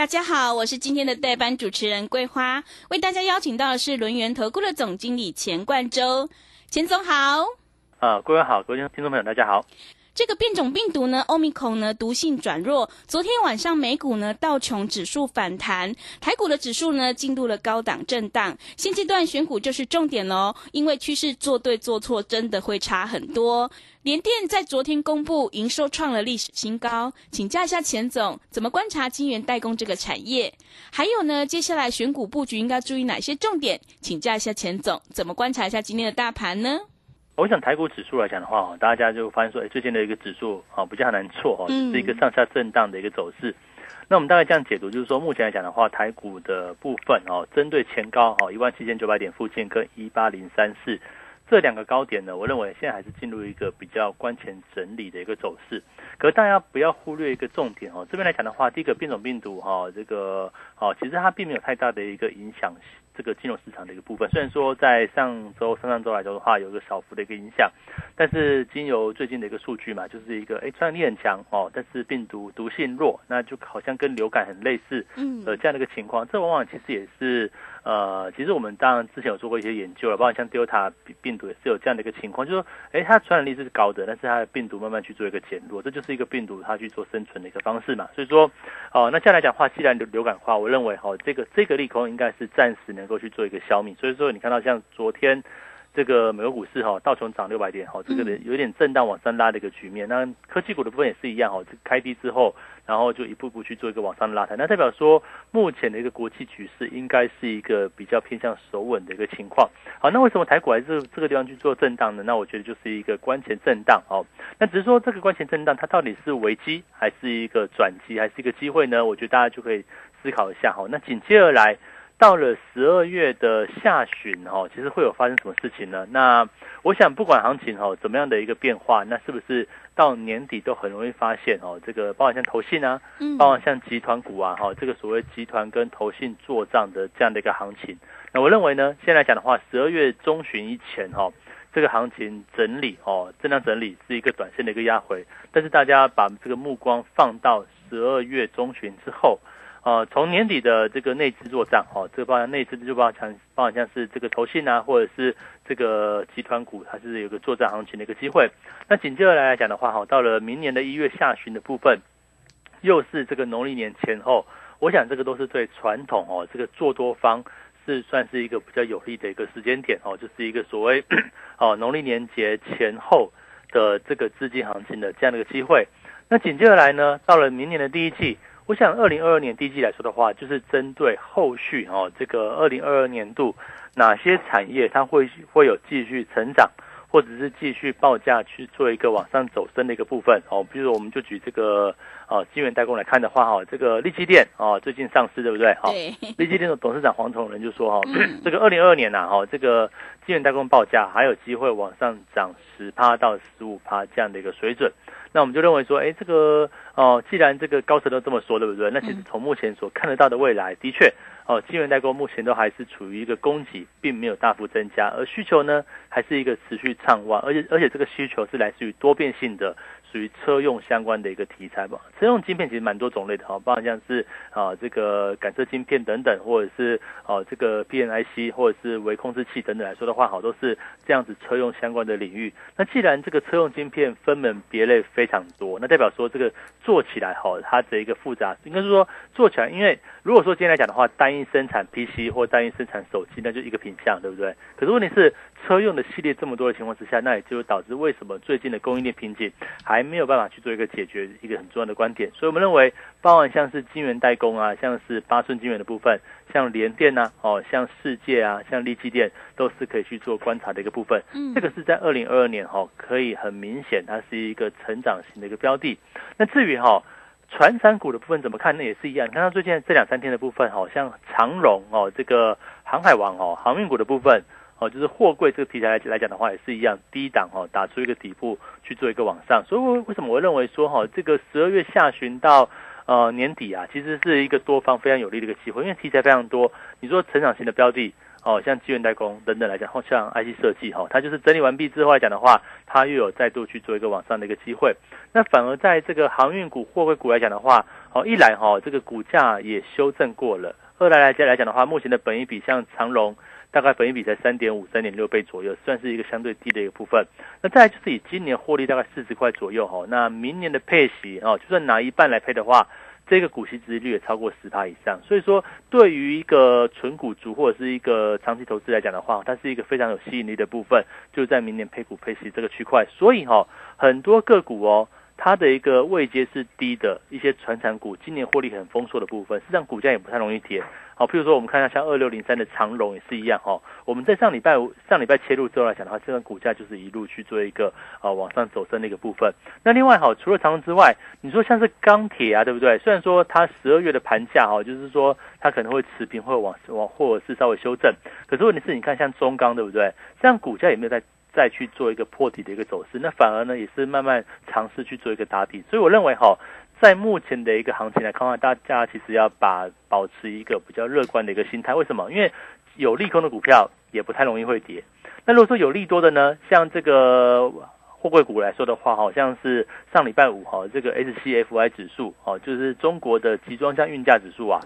大家好，我是今天的代班主持人桂花，为大家邀请到的是轮源投顾的总经理钱冠洲，钱总好。啊，各位好，各位听众朋友，大家好。这个变种病毒呢，欧米孔呢，毒性转弱。昨天晚上美股呢，道琼指数反弹，台股的指数呢，进入了高档震荡。现阶段选股就是重点喽，因为趋势做对做错真的会差很多。联电在昨天公布营收创了历史新高，请教一下钱总，怎么观察晶圆代工这个产业？还有呢，接下来选股布局应该注意哪些重点？请教一下钱总，怎么观察一下今天的大盘呢？我想台股指数来讲的话，大家就发现说，哎，最近的一个指数啊，比较难错哦，是一个上下震荡的一个走势。那我们大概这样解读，就是说，目前来讲的话，台股的部分哦，针对前高哦一万七千九百点附近跟一八零三四这两个高点呢，我认为现在还是进入一个比较关前整理的一个走势。可是大家不要忽略一个重点哦，这边来讲的话，第一个变种病毒哈，这个哦，其实它并没有太大的一个影响。这个金融市场的一个部分，虽然说在上周、上上周来说的话，有一个小幅的一个影响，但是经由最近的一个数据嘛，就是一个哎传染力很强哦，但是病毒毒性弱，那就好像跟流感很类似，嗯，呃这样的一个情况，这往往其实也是呃，其实我们当然之前有做过一些研究了，包括像 Delta 病毒也是有这样的一个情况，就是说哎它传染力是高的，但是它的病毒慢慢去做一个减弱，这就是一个病毒它去做生存的一个方式嘛，所以说哦，那这样来讲话，既然流流感化，我认为哦这个这个利空应该是暂时能。够去做一个消弭，所以说你看到像昨天这个美国股市哈，道琼涨六百点哈，这个有点震荡往上拉的一个局面。那科技股的部分也是一样哈，这开低之后，然后就一步步去做一个往上拉抬。那代表说目前的一个国际局势应该是一个比较偏向守稳的一个情况。好，那为什么台股还是这个地方去做震荡呢？那我觉得就是一个关前震荡哦。那只是说这个关前震荡它到底是危机还是一个转机还是一个机会呢？我觉得大家就可以思考一下哈。那紧接而来。到了十二月的下旬，哈，其实会有发生什么事情呢？那我想，不管行情哈怎么样的一个变化，那是不是到年底都很容易发现哦？这个包括像投信啊，包括像集团股啊，哈，这个所谓集团跟投信做账的这样的一个行情。那我认为呢，现在讲的话，十二月中旬以前哈，这个行情整理哦，震荡整理是一个短线的一个压回，但是大家把这个目光放到十二月中旬之后。呃，从年底的这个内资做账，哦，这个包含内资就包含包含像是这个投信啊，或者是这个集团股，它是有个做账行情的一个机会。那紧接着来讲的话，哈，到了明年的一月下旬的部分，又是这个农历年前后，我想这个都是对传统哦，这个做多方是算是一个比较有利的一个时间点哦，就是一个所谓 哦农历年节前后的这个资金行情的这样的一个机会。那紧接着来呢，到了明年的第一季。我想，二零二二年第一季来说的话，就是针对后续哦，这个二零二二年度哪些产业它会会有继续成长，或者是继续报价去做一个往上走升的一个部分哦。比如我们就举这个哦，金源代工来看的话哈，这个利基电哦，最近上市对不对？对。利基电的董事长黄崇仁就说哈，这个二零二二年呐哈，这个金源代工报价还有机会往上涨十趴到十五趴这样的一个水准。那我们就认为说，哎，这个哦，既然这个高层都这么说，对不对？那其实从目前所看得到的未来，的确，哦，晶圆代工目前都还是处于一个供给并没有大幅增加，而需求呢，还是一个持续畅旺，而且而且这个需求是来自于多变性的属于车用相关的一个题材吧。车用晶片其实蛮多种类的哈，包括像是啊这个感测晶片等等，或者是哦这个 PNIC 或者是微控制器等等来说的话，好都是这样子车用相关的领域。那既然这个车用晶片分门别类非常多，那代表说这个做起来哈，它的一个复杂，应该是说做起来，因为如果说今天来讲的话，单一生产 PC 或单一生产手机，那就一个品相，对不对？可是问题是车用的系列这么多的情况之下，那也就导致为什么最近的供应链瓶颈还没有办法去做一个解决，一个很重要的观点。所以我们认为，包含像是晶圆代工啊，像是八寸晶圆的部分，像联电呐，哦，像世界啊，像力积电，都是可以去做观察的一个部分。嗯，这个是在二零二二年哈，可以很明显它是一个成长型的一个标的。那至于哈。船产股的部分怎么看？那也是一样。你看到最近这两三天的部分，好像长荣哦，这个航海王哦，航运股的部分哦，就是货柜这个题材来来讲的话，也是一样，低档哦，打出一个底部去做一个往上。所以为什么我认为说哈，这个十二月下旬到呃年底啊，其实是一个多方非常有利的一个机会，因为题材非常多。你说成长型的标的。哦，像机源代工等等来讲，或像 IC 设计哈，它就是整理完毕之后来讲的话，它又有再度去做一个往上的一个机会。那反而在这个航运股、货柜股来讲的话，哦，一来哈，这个股价也修正过了；二来来讲来讲的话，目前的本益比像长荣，大概本益比在三点五、三点六倍左右，算是一个相对低的一个部分。那再就是以今年获利大概四十块左右哈，那明年的配息哦，就算拿一半来配的话。这个股息值率也超过十趴以上，所以说对于一个纯股族或者是一个长期投资来讲的话，它是一个非常有吸引力的部分，就在明年配股配息这个区块。所以哈，很多个股哦，它的一个位阶是低的，一些传产股今年获利很丰硕的部分，实际上股价也不太容易跌。好，譬如说我们看一下像二六零三的长荣也是一样哈。我们在上礼拜五、上礼拜切入之后来讲的话，这个股价就是一路去做一个呃往上走升的一个部分。那另外哈，除了长荣之外，你说像是钢铁啊，对不对？虽然说它十二月的盘价哈，就是说它可能会持平，或往往或者是稍微修正。可是问题是，你看像中钢，对不对？这样股价也没有在再去做一个破底的一个走势，那反而呢也是慢慢尝试去做一个打底。所以我认为哈。在目前的一个行情来看的话，大家其实要把保持一个比较乐观的一个心态。为什么？因为有利空的股票也不太容易会跌。那如果说有利多的呢，像这个货柜股来说的话，好像是上礼拜五哈，这个 SCFI 指数哦，就是中国的集装箱运价指数啊。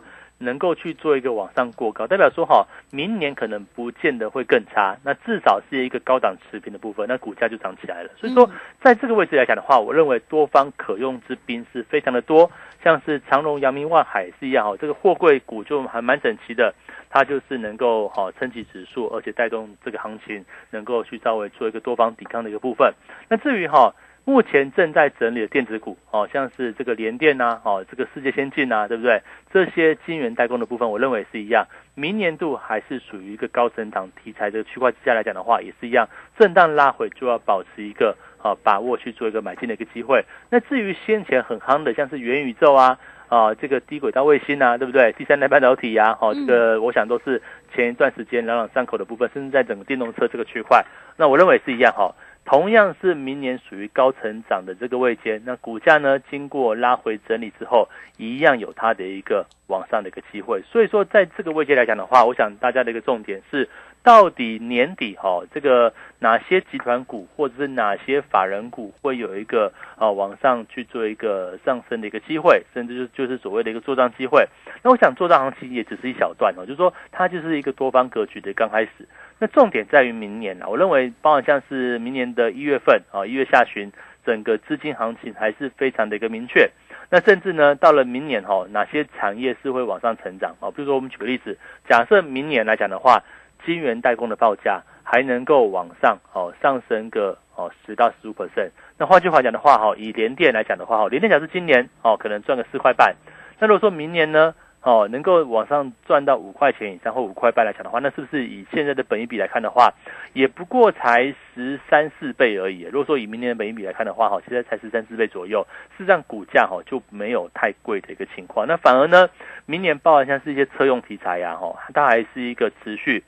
能够去做一个往上过高，代表说哈，明年可能不见得会更差，那至少是一个高档持平的部分，那股价就涨起来了。所以说，在这个位置来讲的话，我认为多方可用之兵是非常的多，像是长隆、阳明、万海是一样哈，这个货柜股就还蛮整齐的，它就是能够哈撑起指数，而且带动这个行情能够去稍微做一个多方抵抗的一个部分。那至于哈。目前正在整理的电子股，哦，像是这个联电呐，哦，这个世界先进呐，对不对？这些晶圆代工的部分，我认为是一样，明年度还是属于一个高成长题材的区块之下来讲的话，也是一样，震荡拉回就要保持一个啊把握去做一个买进的一个机会。那至于先前很夯的，像是元宇宙啊，啊，这个低轨道卫星啊，对不对？第三代半导体呀，哦，这个我想都是前一段时间朗朗上口的部分，甚至在整个电动车这个区块，那我认为是一样哈。同样是明年属于高成长的这个位阶，那股价呢经过拉回整理之后，一样有它的一个往上的一个机会。所以说，在这个位阶来讲的话，我想大家的一个重点是，到底年底哈，这个哪些集团股或者是哪些法人股会有一个啊往上去做一个上升的一个机会，甚至就就是所谓的一个做账机会。那我想做账行情也只是一小段哦，就是说它就是一个多方格局的刚开始。那重点在于明年啊，我认为包含像是明年的一月份啊，一月下旬，整个资金行情还是非常的一个明确。那甚至呢，到了明年哈，哪些产业是会往上成长啊？比如说我们举个例子，假设明年来讲的话，晶圆代工的报价还能够往上哦上升个哦十到十五 percent。那换句话讲的话哈，以联电来讲的话哈，联电假设今年哦可能赚个四块半，那如果说明年呢？哦，能够往上赚到五块钱以上或五块半来讲的话，那是不是以现在的本益比来看的话，也不过才十三四倍而已。如果说以明年的本益比来看的话，哈，现在才十三四倍左右，事实上股价哈就没有太贵的一个情况。那反而呢，明年包含像是一些车用题材呀，哈，它还是一个持续。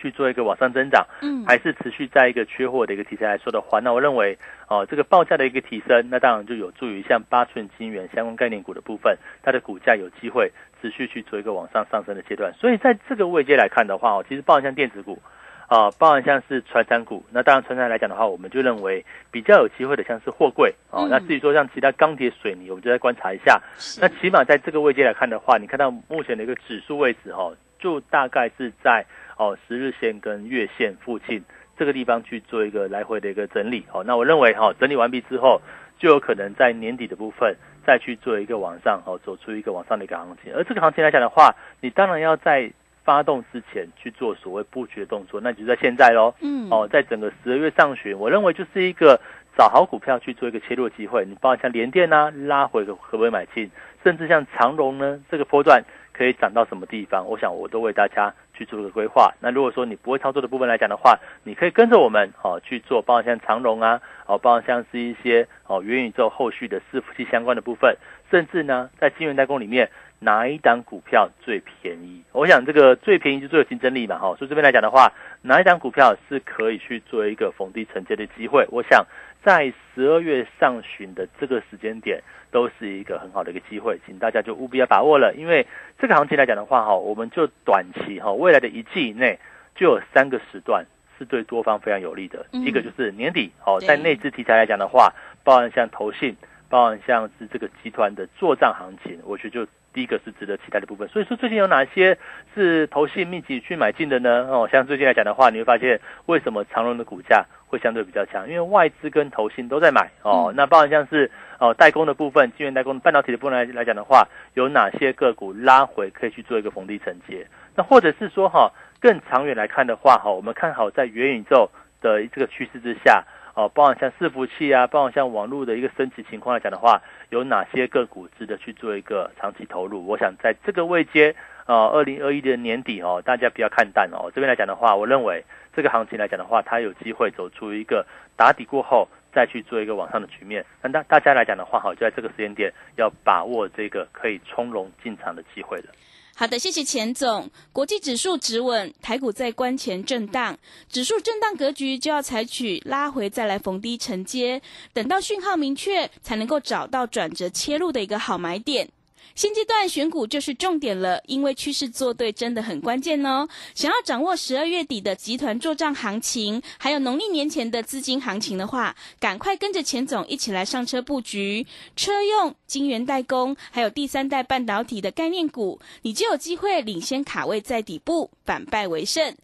去做一个往上增长，嗯，还是持续在一个缺货的一个题材来说的话，那我认为，哦，这个报价的一个提升，那当然就有助于像八寸晶圆相关概念股的部分，它的股价有机会持续去做一个往上上升的阶段。所以在这个位阶来看的话，哦，其实包含像电子股，啊，包含像是传产股，那当然传产来讲的话，我们就认为比较有机会的像是货柜哦。那至于说像其他钢铁、水泥，我们就再观察一下。那起码在这个位阶来看的话，你看到目前的一个指数位置哦，就大概是在哦十日线跟月线附近这个地方去做一个来回的一个整理哦。那我认为哈，整理完毕之后，就有可能在年底的部分。再去做一个往上哦，走出一个往上的一个行情。而这个行情来讲的话，你当然要在发动之前去做所谓布局的动作，那就在现在喽。嗯，哦，在整个十二月上旬，我认为就是一个找好股票去做一个切入的机会。你包括像联电啊，拉回可不可以买进？甚至像长荣呢，这个波段可以涨到什么地方？我想我都为大家去做个规划。那如果说你不会操作的部分来讲的话，你可以跟着我们哦去做，包括像长荣啊。哦，包括像是一些哦元宇宙后续的伺服器相关的部分，甚至呢，在晶圆代工里面哪一档股票最便宜？我想这个最便宜就最有竞争力嘛，哈。所以这边来讲的话，哪一档股票是可以去做一个逢低承接的机会？我想在十二月上旬的这个时间点，都是一个很好的一个机会，请大家就务必要把握了。因为这个行情来讲的话，哈，我们就短期哈，未来的一季以内就有三个时段。是对多方非常有利的。一个就是年底哦，在内资题材来讲的话，包含像投信，包含像是这个集团的做账行情，我觉得就第一个是值得期待的部分。所以说，最近有哪些是投信密集去买进的呢？哦，像最近来讲的话，你会发现为什么长荣的股价会相对比较强？因为外资跟投信都在买哦。那包含像是哦代工的部分，晶圆代工、半导体的部分来来讲的话，有哪些个股拉回可以去做一个逢低承接？那或者是说哈？更长远来看的话，哈，我们看好在元宇宙的这个趋势之下，哦，包含像伺服器啊，包含像网络的一个升级情况来讲的话，有哪些个股值得去做一个长期投入？我想在这个位阶，呃，二零二一的年底哦，大家不要看淡哦。这边来讲的话，我认为这个行情来讲的话，它有机会走出一个打底过后再去做一个往上的局面。那大大家来讲的话，哈，就在这个时间点要把握这个可以从容进场的机会了。好的，谢谢钱总。国际指数止稳，台股在关前震荡，指数震荡格局就要采取拉回再来逢低承接，等到讯号明确，才能够找到转折切入的一个好买点。现阶段选股就是重点了，因为趋势做对真的很关键哦。想要掌握十二月底的集团做账行情，还有农历年前的资金行情的话，赶快跟着钱总一起来上车布局车用、晶圆代工，还有第三代半导体的概念股，你就有机会领先卡位在底部，反败为胜。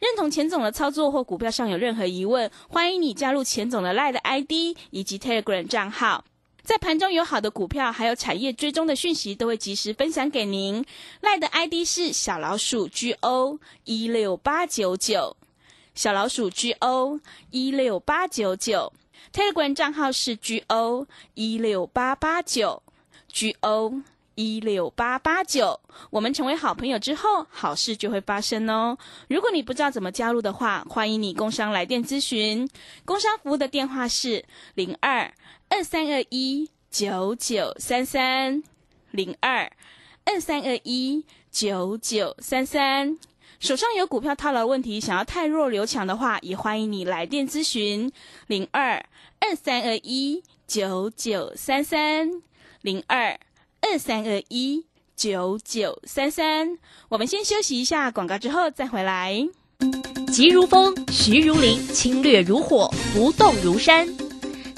认同钱总的操作或股票上有任何疑问，欢迎你加入钱总的 Line ID 以及 Telegram 账号。在盘中有好的股票，还有产业追踪的讯息，都会及时分享给您。赖的 ID 是小老鼠 GO 一六八九九，小老鼠 GO 一六八九九。Telegram 账号是 GO 一六八八九，GO 一六八八九。我们成为好朋友之后，好事就会发生哦。如果你不知道怎么加入的话，欢迎你工商来电咨询。工商服务的电话是零二。二三二一九九三三零二二三二一九九三三，手上有股票套牢问题，想要太弱留强的话，也欢迎你来电咨询零二二三二一九九三三零二二三二一九九三三。我们先休息一下广告，之后再回来。急如风，徐如林，侵略如火，不动如山。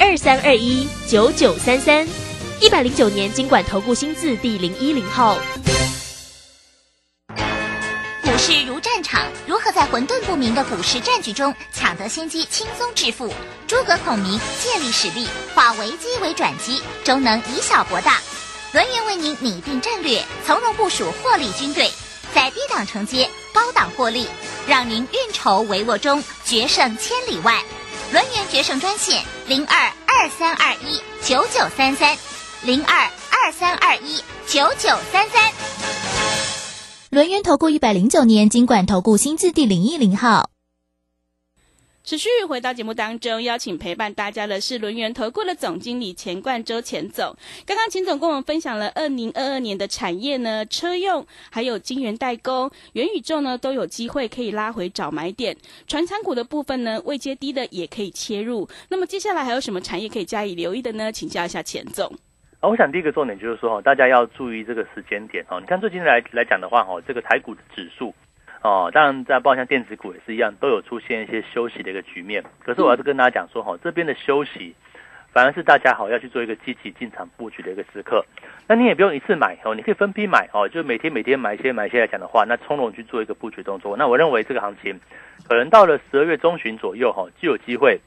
二三二一九九三三，一百零九年经管投顾新字第零一零号。股市如战场，如何在混沌不明的股市战局中抢得先机，轻松致富？诸葛孔明借力使力，化危机为转机，终能以小博大。轮源为您拟定战略，从容部署获利军队，在低档承接，高档获利，让您运筹帷幄中决胜千里外。轮圆决胜专线零二二三二一九九三三零二二三二一九九三三。轮圆投顾一百零九年金管投顾新字第零一零号。持续回到节目当中，邀请陪伴大家的是轮源投顾的总经理钱冠周钱总。刚刚钱总跟我们分享了二零二二年的产业呢，车用还有晶圆代工、元宇宙呢都有机会可以拉回找买点。传产股的部分呢，未接低的也可以切入。那么接下来还有什么产业可以加以留意的呢？请教一下钱总。啊，我想第一个重点就是说哈，大家要注意这个时间点哦。你看最近来来讲的话哈，这个台股的指数。哦，当然，在包括像电子股也是一样，都有出现一些休息的一个局面。可是我要是跟大家讲说，哈，这边的休息，反而是大家好要去做一个积极进场布局的一个时刻。那你也不用一次买哦，你可以分批买哦，就每天每天买一些买一些来讲的话，那从容去做一个布局动作。那我认为这个行情，可能到了十二月中旬左右，哈，就有机会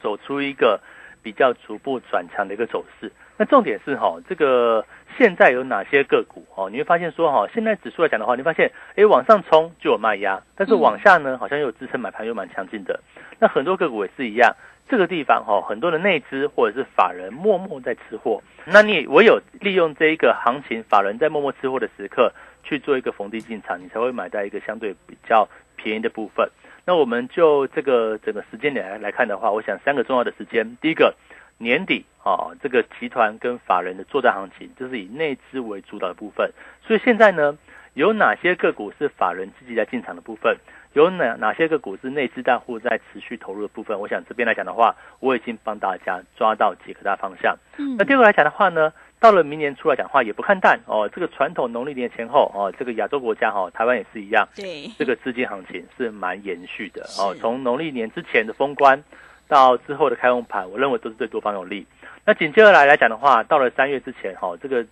走出一个比较逐步转强的一个走势。那重点是哈，这个。现在有哪些个股哦？你会发现说哈，现在指数来讲的话，你发现哎往上冲就有卖压，但是往下呢好像又有支撑买盘又蛮强劲的。那很多个股也是一样，这个地方哈，很多的内资或者是法人默默在吃货。那你唯有利用这一个行情，法人在默默吃货的时刻去做一个逢低进场，你才会买到一个相对比较便宜的部分。那我们就这个整个时间点来来看的话，我想三个重要的时间，第一个。年底啊，这个集团跟法人的作战行情，就是以内资为主导的部分。所以现在呢，有哪些个股是法人积极在进场的部分？有哪哪些个股是内资大户在持续投入的部分？我想这边来讲的话，我已经帮大家抓到几个大方向。嗯，那第二个来讲的话呢，到了明年出来讲的话，也不看淡哦。这个传统农历年前后哦，这个亚洲国家哈，台湾也是一样。对，这个资金行情是蛮延续的哦。从农历年之前的封关。到之后的开红盘，我认为都是对多方有利。那紧接着来来讲的话，到了三月之前，哈，这个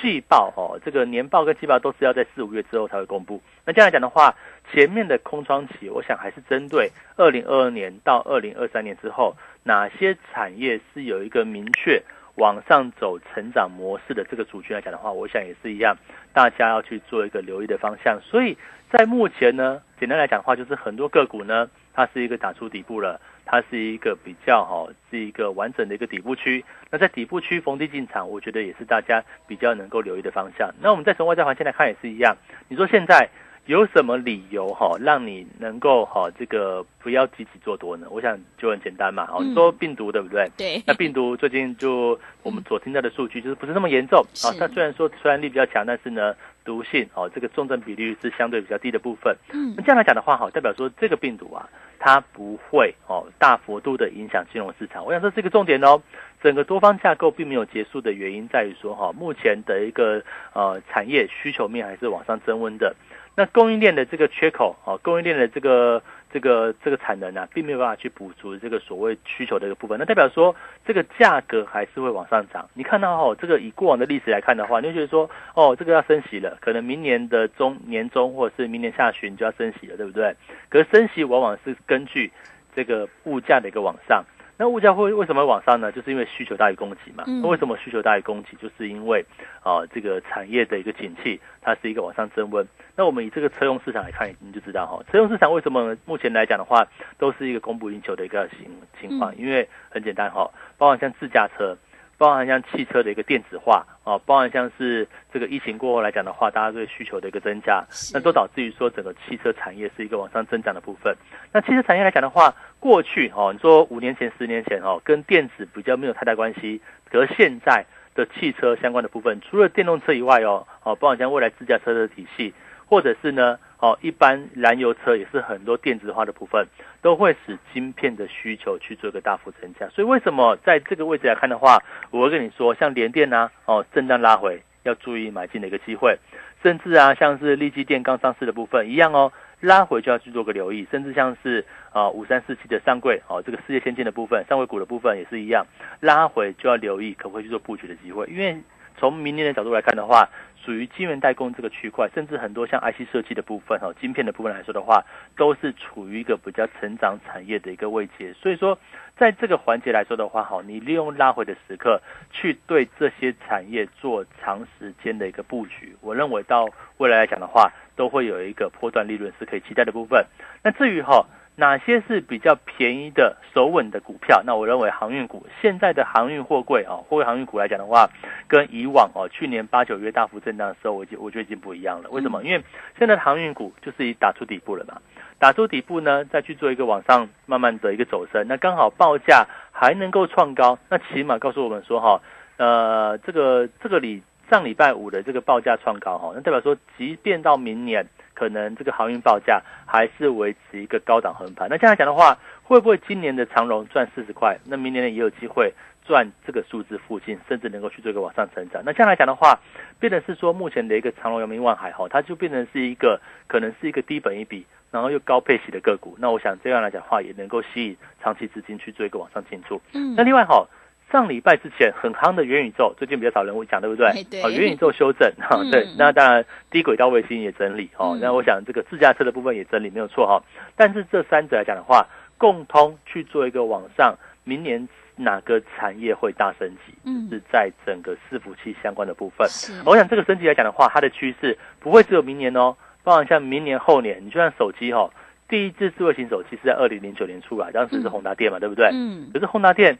季报，哈，这个年报跟季报都是要在四五月之后才会公布。那这样来讲的话，前面的空窗期，我想还是针对二零二二年到二零二三年之后，哪些产业是有一个明确往上走成长模式的这个主群来讲的话，我想也是一样，大家要去做一个留意的方向。所以在目前呢，简单来讲的话，就是很多个股呢，它是一个打出底部了。它是一个比较好，是一个完整的一个底部区。那在底部区逢低进场，我觉得也是大家比较能够留意的方向。那我们再从外在环境来看，也是一样。你说现在有什么理由哈，让你能够哈这个不要积极做多呢？我想就很简单嘛。哦，说病毒对不对？对。那病毒最近就我们所听到的数据就是不是那么严重啊。它虽然说传染力比较强，但是呢。毒性哦，这个重症比率是相对比较低的部分。嗯，那这样来讲的话，哈，代表说这个病毒啊，它不会哦大幅度的影响金融市场。我想这是一个重点哦。整个多方架构并没有结束的原因在于说，哈，目前的一个呃产业需求面还是往上增温的。那供应链的这个缺口哦，供应链的这个这个这个产能啊，并没有办法去补足这个所谓需求的一个部分。那代表说，这个价格还是会往上涨。你看到哦，这个以过往的历史来看的话，你就觉得说，哦，这个要升息了，可能明年的中年中或者是明年下旬就要升息了，对不对？可是升息往往是根据这个物价的一个往上。那物价会为什么往上呢？就是因为需求大于供给嘛。那为什么需求大于供给？就是因为啊，这个产业的一个景气，它是一个往上增温。那我们以这个车用市场来看，你就知道哈，车用市场为什么目前来讲的话，都是一个供不应求的一个情情况。因为很简单哈，包括像自驾车。包含像汽车的一个电子化啊，包含像是这个疫情过后来讲的话，大家对需求的一个增加，那都导致于说整个汽车产业是一个往上增长的部分。那汽车产业来讲的话，过去哦，你说五年前、十年前哦，跟电子比较没有太大关系，可是现在的汽车相关的部分，除了电动车以外哦，哦，包含像未来自驾车的体系。或者是呢，哦，一般燃油车也是很多电子化的部分，都会使晶片的需求去做一个大幅增加。所以为什么在这个位置来看的话，我会跟你说，像联电呐，哦，震荡拉回要注意买进的一个机会，甚至啊，像是利基电刚上市的部分一样哦，拉回就要去做个留意，甚至像是啊五三四七的上柜哦，这个世界先进的部分，上柜股的部分也是一样，拉回就要留意可不可以去做布局的机会，因为从明年的角度来看的话。属于晶圆代工这个区块，甚至很多像 IC 设计的部分哈，晶片的部分来说的话，都是处于一个比较成长产业的一个位阶。所以说，在这个环节来说的话，哈，你利用拉回的时刻去对这些产业做长时间的一个布局，我认为到未来来讲的话，都会有一个波段利润是可以期待的部分。那至于哈。哪些是比较便宜的、守稳的股票？那我认为航运股现在的航运货柜啊，货柜航运股来讲的话，跟以往哦，去年八九月大幅震荡的时候，我就我觉得已经不一样了。为什么？因为现在的航运股就是已打出底部了嘛。打出底部呢，再去做一个往上慢慢的一个走升，那刚好报价还能够创高，那起码告诉我们说哈，呃，这个这个礼上礼拜五的这个报价创高哈，那代表说，即便到明年，可能这个航运报价还是维持一个高档横盘。那这样讲的话，会不会今年的长荣赚四十块？那明年呢也有机会赚这个数字附近，甚至能够去做一个往上成长。那这样来讲的话，变成是说目前的一个长荣、阳明、万海哈，它就变成是一个可能是一个低本一比，然后又高配息的个股。那我想这样来讲的话，也能够吸引长期资金去做一个往上进出。嗯，那另外哈。上礼拜之前很夯的元宇宙，最近比较少人会讲，对不对？对。啊，元宇宙修正哈，对。那当然，低轨道卫星也整理哦。那我想这个自驾车的部分也整理没有错哈。但是这三者来讲的话，共通去做一个往上，明年哪个产业会大升级？嗯，是在整个伺服器相关的部分。是。我想这个升级来讲的话，它的趋势不会只有明年哦，包含像明年后年，你就像手机哈，第一支智慧型手机是在二零零九年出来，当时是宏达电嘛，对不对？嗯。可是宏达电。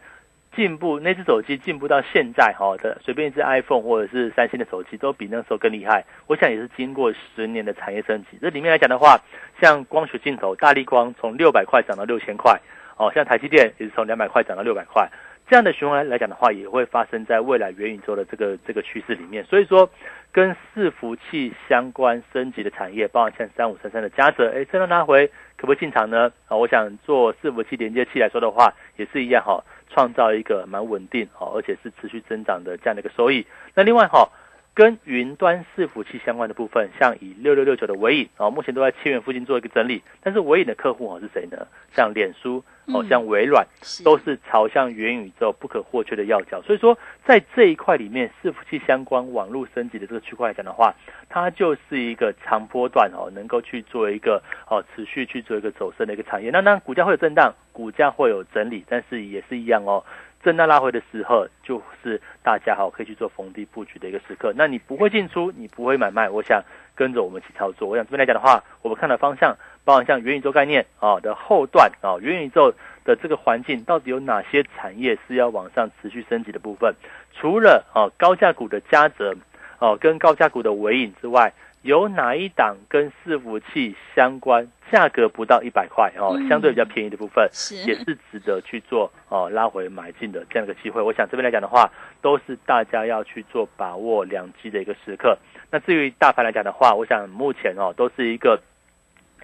进步，那只手机进步到现在哈的，随便一只 iPhone 或者是三星的手机都比那时候更厉害。我想也是经过十年的产业升级。这里面来讲的话，像光学镜头，大力光从六百块涨到六千块，哦，像台积电也是从两百块涨到六百块。这样的循环来讲的话，也会发生在未来元宇宙的这个这个趋势里面。所以说，跟伺服器相关升级的产业，包括像三五三三的嘉泽，哎，这样拿回可不可以进场呢？啊，我想做伺服器连接器来说的话，也是一样哈。创造一个蛮稳定哦，而且是持续增长的这样的一个收益。那另外哈，跟云端伺服器相关的部分，像以六六六九的尾影哦，目前都在七元附近做一个整理。但是尾影的客户哦是谁呢？像脸书。哦，像微软都是朝向元宇宙不可或缺的要角，所以说在这一块里面，伺服器相关网络升级的这个区块来讲的话，它就是一个长波段哦，能够去做一个哦持续去做一个走升的一个产业。那当然股价会有震荡，股价会有整理，但是也是一样哦。震荡拉回的时候，就是大家好可以去做逢低布局的一个时刻。那你不会进出，你不会买卖，我想跟着我们一起操作。我想这边来讲的话，我们看的方向。包含像元宇宙概念啊的后段啊，元宇宙的这个环境到底有哪些产业是要往上持续升级的部分？除了啊高价股的嘉泽哦跟高价股的尾影之外，有哪一档跟伺服器相关，价格不到一百块哦，相对比较便宜的部分，也是值得去做哦拉回买进的这样一个机会。我想这边来讲的话，都是大家要去做把握良机的一个时刻。那至于大盘来讲的话，我想目前哦都是一个。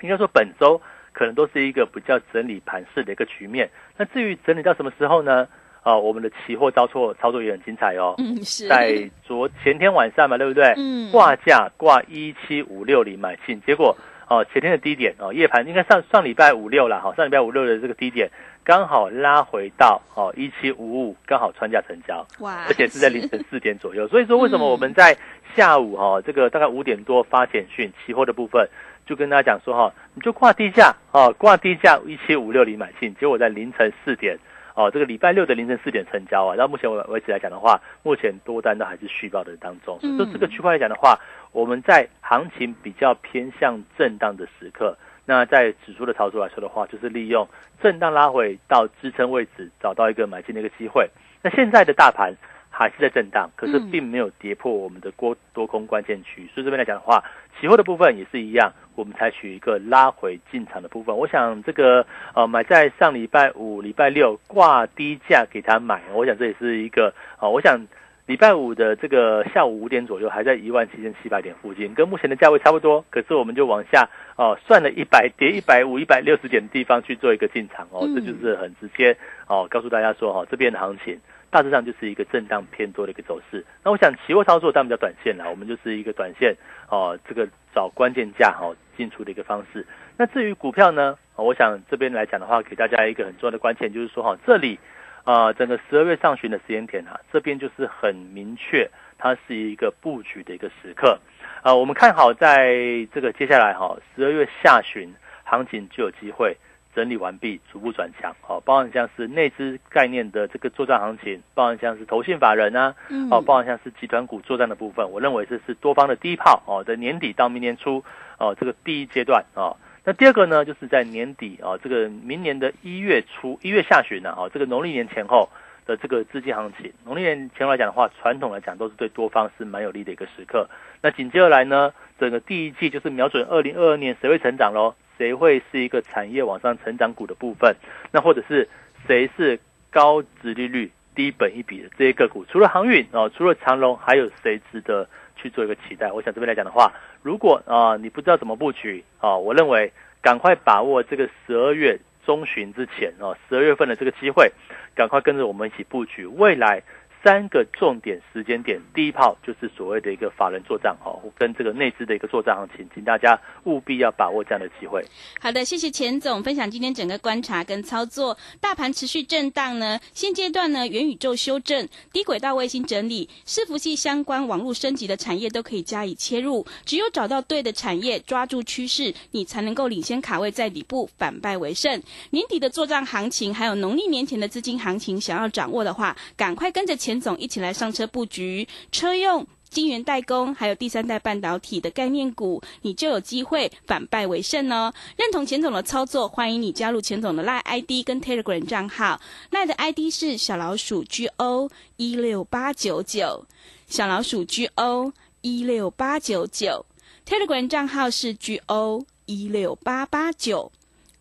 应该说本周可能都是一个比较整理盘势的一个局面。那至于整理到什么时候呢？啊，我们的期货操作操作也很精彩哦。嗯，是。在昨前天晚上嘛，对不对？嗯。挂价挂一七五六零买进，结果哦，前天的低点哦，夜盘应该上上礼拜五六了哈，上礼拜五六的这个低点刚好拉回到哦一七五五，刚好穿价成交。哇！而且是在凌晨四点左右。所以说，为什么我们在下午哈这个大概五点多发简讯，期货的部分。就跟大家讲说哈，你就挂低价哦，挂低价一七五六零买进，结果在凌晨四点哦，这个礼拜六的凌晨四点成交啊。到目前为止来讲的话，目前多单都还是续报的当中。所以这个区块来讲的话，我们在行情比较偏向震荡的时刻，那在指数的操作来说的话，就是利用震荡拉回到支撑位置，找到一个买进的一个机会。那现在的大盘。还是在震荡，可是并没有跌破我们的多多空关键区，所以这边来讲的话，期货的部分也是一样，我们采取一个拉回进场的部分。我想这个呃买在上礼拜五、礼拜六挂低价给他买，我想这也是一个啊，我想礼拜五的这个下午五点左右还在一万七千七百点附近，跟目前的价位差不多，可是我们就往下哦算了一百跌一百五、一百六十点的地方去做一个进场哦，这就是很直接哦告诉大家说哈这边的行情。大致上就是一个震荡偏多的一个走势。那我想期货操作当然比较短线了，我们就是一个短线哦，这个找关键价哈进出的一个方式。那至于股票呢，我想这边来讲的话，给大家一个很重要的关键就是说哈，这里啊整个十二月上旬的时间点啊，这边就是很明确，它是一个布局的一个时刻啊。我们看好在这个接下来哈十二月下旬行情就有机会。整理完毕，逐步转强，哦，包含像是内资概念的这个作战行情，包含像是投信法人啊，哦，包含像是集团股作战的部分，我认为这是多方的第一炮，哦，在年底到明年初，哦，这个第一阶段，哦，那第二个呢，就是在年底，啊，这个明年的一月初、一月下旬呢，啊，这个农历年前后的这个资金行情，农历年前后来讲的话，传统来讲都是对多方是蛮有利的一个时刻。那紧接着来呢，整个第一季就是瞄准二零二二年谁会成长喽？谁会是一个产业往上成长股的部分？那或者是谁是高值利率、低本一比的这些个股？除了航运啊，除了长龙，还有谁值得去做一个期待？我想这边来讲的话，如果啊你不知道怎么布局啊，我认为赶快把握这个十二月中旬之前哦，十二月份的这个机会，赶快跟着我们一起布局未来。三个重点时间点，第一炮就是所谓的一个法人做账哈，跟这个内资的一个做账行情，请大家务必要把握这样的机会。好的，谢谢钱总分享今天整个观察跟操作。大盘持续震荡呢，现阶段呢，元宇宙修正、低轨道卫星整理、伺服器相关网络升级的产业都可以加以切入。只有找到对的产业，抓住趋势，你才能够领先卡位在底部，反败为胜。年底的做账行情，还有农历年前的资金行情，想要掌握的话，赶快跟着钱。总一起来上车布局车用晶圆代工，还有第三代半导体的概念股，你就有机会反败为胜哦！认同钱总的操作，欢迎你加入钱总的 Line ID 跟 Telegram 账号，Line 的 ID 是小老鼠 G O 一六八九九，小老鼠 G O 一六八九九，Telegram 账号是 G O 一六八八九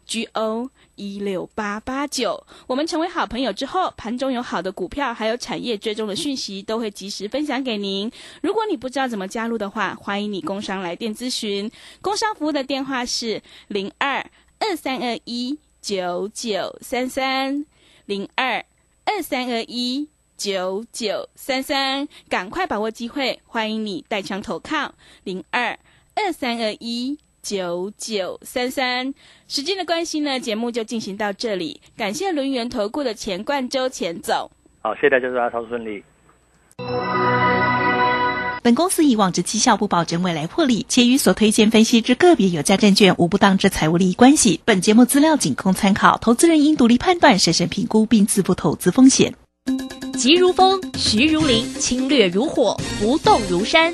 ，G O。一六八八九，我们成为好朋友之后，盘中有好的股票，还有产业追踪的讯息，都会及时分享给您。如果你不知道怎么加入的话，欢迎你工商来电咨询。工商服务的电话是零二二三二一九九三三零二二三二一九九三三，赶快把握机会，欢迎你带枪投靠零二二三二一。九九三三，时间的关系呢，节目就进行到这里。感谢轮圆投顾的钱冠周钱总，好，谢谢大家，祝大家操顺利。本公司以往之绩效不保证未来获利，且与所推荐分析之个别有价证券无不当之财务利益关系。本节目资料仅供参考，投资人应独立判断、审慎评估并自负投资风险。急如风，徐如林，侵略如火，不动如山。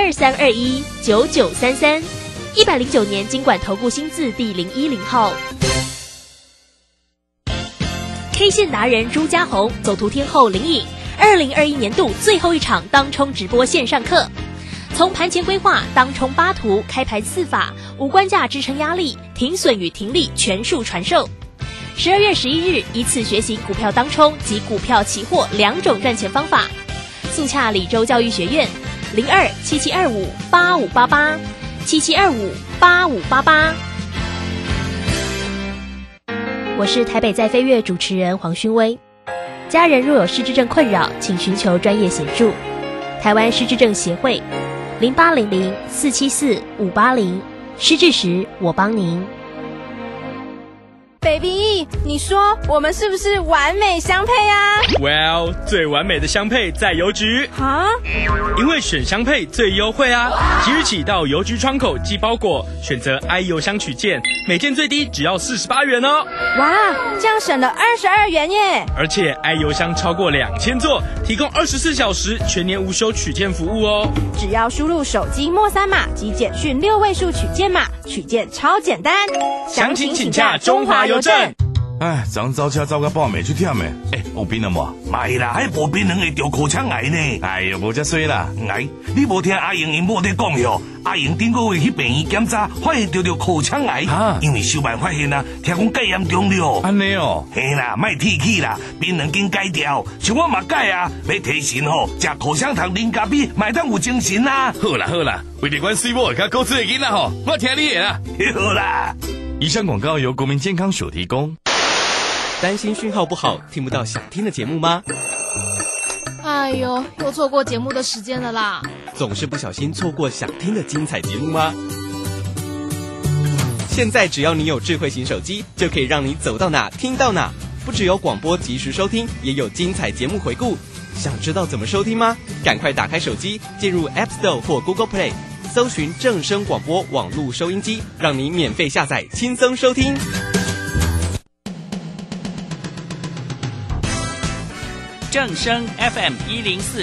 二三二一九九三三，一百零九年经管投顾新字第零一零号。K 线达人朱家红，走图天后林颖，二零二一年度最后一场当冲直播线上课，从盘前规划、当冲八图、开盘四法、五关价支撑压力、停损与停利全数传授。十二月十一日，一次学习股票当冲及股票期货两种赚钱方法。速洽李州教育学院。零二七七二五八五八八，七七二五八五八八。我是台北在飞跃主持人黄勋威。家人若有失智症困扰，请寻求专业协助。台湾失智症协会零八零零四七四五八零，失智时我帮您。baby，你说我们是不是完美相配啊？Well，最完美的相配在邮局啊，因为选相配最优惠啊！即日起到邮局窗口寄包裹，选择 i 邮箱取件，每件最低只要四十八元哦！哇，这样省了二十二元耶！而且 i 邮箱超过两千座，提供二十四小时全年无休取件服务哦！只要输入手机末三码及简讯六位数取件码，取件超简单。详情请洽中华邮。哎，昨早车走到半暝去忝的，哎，有病了无？没啦，还无病人会得口腔癌呢。哎呀，无遮衰啦。哎，你无听阿英因某在讲哟？阿英顶个月去病院检查，发现得着口腔癌，因为小办发现啊，听讲介严重了。安尼哦，嘿啦，卖提起啦，病人经戒掉，像我嘛戒啊，要提神吼，食口香糖、零咖啡，买当有精神啊。好啦好啦，为了关水某甲高子的囡仔吼，我听你的啦。好啦。以上广告由国民健康署提供。担心讯号不好，听不到想听的节目吗？哎呦，又错过节目的时间了啦！总是不小心错过想听的精彩节目吗？现在只要你有智慧型手机，就可以让你走到哪听到哪。不只有广播及时收听，也有精彩节目回顾。想知道怎么收听吗？赶快打开手机，进入 App Store 或 Google Play。搜寻正声广播网络收音机让您免费下载轻松收听。正声 fm 一零四。